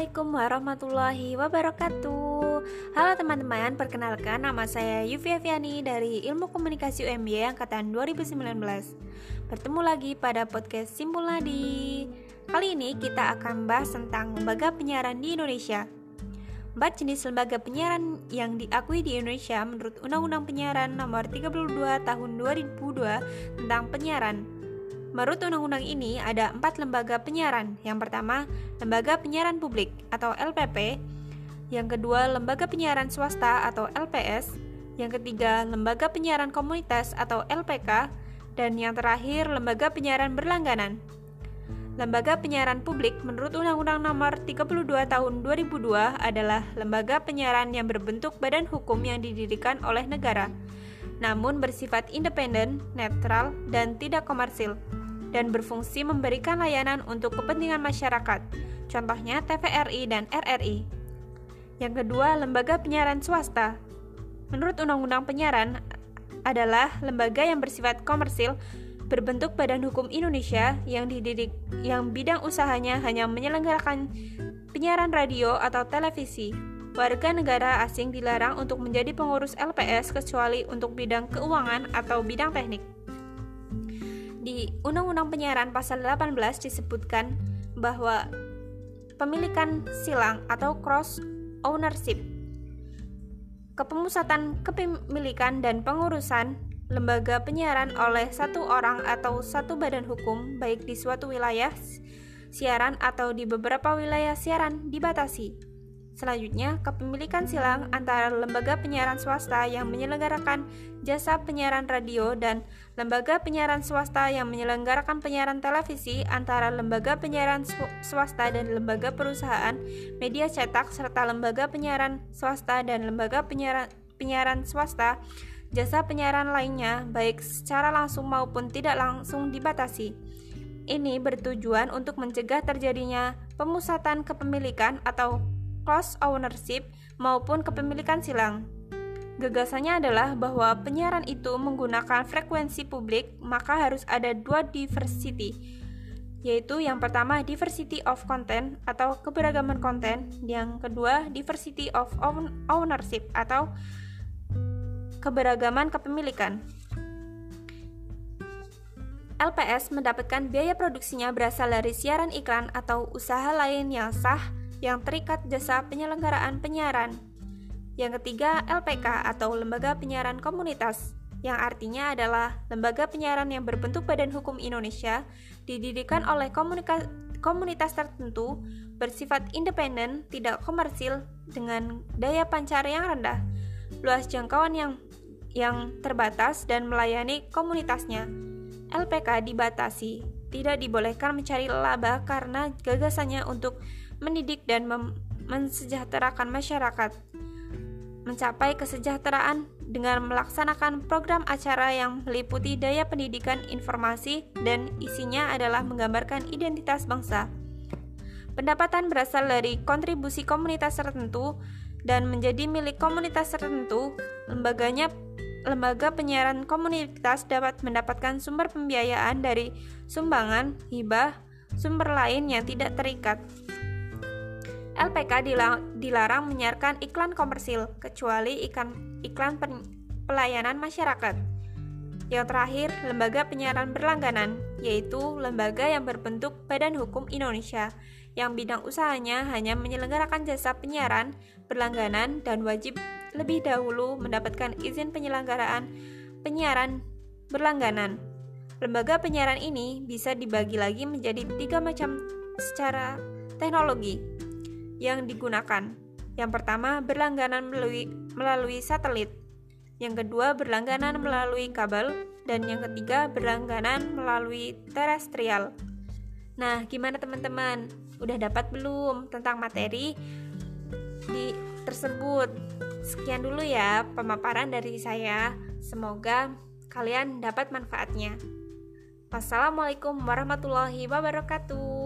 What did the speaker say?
Assalamualaikum warahmatullahi wabarakatuh. Halo teman-teman, perkenalkan nama saya Yufi Aviani dari Ilmu Komunikasi UMY Angkatan 2019 Bertemu lagi pada podcast Simpul Nadi. Kali ini kita akan bahas tentang lembaga penyiaran di Indonesia. Empat jenis lembaga penyiaran yang diakui di Indonesia menurut Undang-Undang Penyiaran Nomor 32 Tahun 2002 tentang penyiaran Menurut undang-undang ini ada empat lembaga penyiaran. Yang pertama, lembaga penyiaran publik atau LPP. Yang kedua, lembaga penyiaran swasta atau LPS. Yang ketiga, lembaga penyiaran komunitas atau LPK. Dan yang terakhir, lembaga penyiaran berlangganan. Lembaga penyiaran publik menurut Undang-Undang Nomor 32 Tahun 2002 adalah lembaga penyiaran yang berbentuk badan hukum yang didirikan oleh negara, namun bersifat independen, netral, dan tidak komersil dan berfungsi memberikan layanan untuk kepentingan masyarakat, contohnya TVRI dan RRI. Yang kedua, lembaga penyiaran swasta. Menurut Undang-Undang Penyiaran adalah lembaga yang bersifat komersil berbentuk badan hukum Indonesia yang dididik yang bidang usahanya hanya menyelenggarakan penyiaran radio atau televisi. Warga negara asing dilarang untuk menjadi pengurus LPS kecuali untuk bidang keuangan atau bidang teknik. Di Undang-Undang Penyiaran pasal 18 disebutkan bahwa pemilikan silang atau cross ownership kepemusatan kepemilikan dan pengurusan lembaga penyiaran oleh satu orang atau satu badan hukum baik di suatu wilayah siaran atau di beberapa wilayah siaran dibatasi. Selanjutnya, kepemilikan silang antara lembaga penyiaran swasta yang menyelenggarakan jasa penyiaran radio dan lembaga penyiaran swasta yang menyelenggarakan penyiaran televisi antara lembaga penyiaran swasta dan lembaga perusahaan media cetak serta lembaga penyiaran swasta dan lembaga penyiaran, penyiaran swasta jasa penyiaran lainnya baik secara langsung maupun tidak langsung dibatasi. Ini bertujuan untuk mencegah terjadinya pemusatan kepemilikan atau cross ownership maupun kepemilikan silang. Gagasannya adalah bahwa penyiaran itu menggunakan frekuensi publik, maka harus ada dua diversity, yaitu yang pertama diversity of content atau keberagaman konten, yang kedua diversity of ownership atau keberagaman kepemilikan. LPS mendapatkan biaya produksinya berasal dari siaran iklan atau usaha lain yang sah yang terikat jasa penyelenggaraan penyiaran. Yang ketiga, LPK atau Lembaga Penyiaran Komunitas, yang artinya adalah lembaga penyiaran yang berbentuk Badan Hukum Indonesia, didirikan oleh komunitas tertentu, bersifat independen, tidak komersil, dengan daya pancar yang rendah, luas jangkauan yang yang terbatas dan melayani komunitasnya. LPK dibatasi, tidak dibolehkan mencari laba karena gagasannya untuk mendidik dan mensejahterakan masyarakat, mencapai kesejahteraan dengan melaksanakan program acara yang meliputi daya pendidikan informasi dan isinya adalah menggambarkan identitas bangsa. Pendapatan berasal dari kontribusi komunitas tertentu dan menjadi milik komunitas tertentu. Lembaganya lembaga penyiaran komunitas dapat mendapatkan sumber pembiayaan dari sumbangan, hibah, sumber lain yang tidak terikat. LPK dilarang menyiarkan iklan komersil kecuali iklan, iklan pelayanan masyarakat. Yang terakhir, lembaga penyiaran berlangganan, yaitu lembaga yang berbentuk Badan Hukum Indonesia, yang bidang usahanya hanya menyelenggarakan jasa penyiaran berlangganan dan wajib lebih dahulu mendapatkan izin penyelenggaraan penyiaran berlangganan. Lembaga penyiaran ini bisa dibagi lagi menjadi tiga macam secara teknologi, yang digunakan. Yang pertama, berlangganan melalui, melalui satelit. Yang kedua, berlangganan melalui kabel. Dan yang ketiga, berlangganan melalui terestrial. Nah, gimana teman-teman? Udah dapat belum tentang materi di tersebut? Sekian dulu ya pemaparan dari saya. Semoga kalian dapat manfaatnya. Wassalamualaikum warahmatullahi wabarakatuh.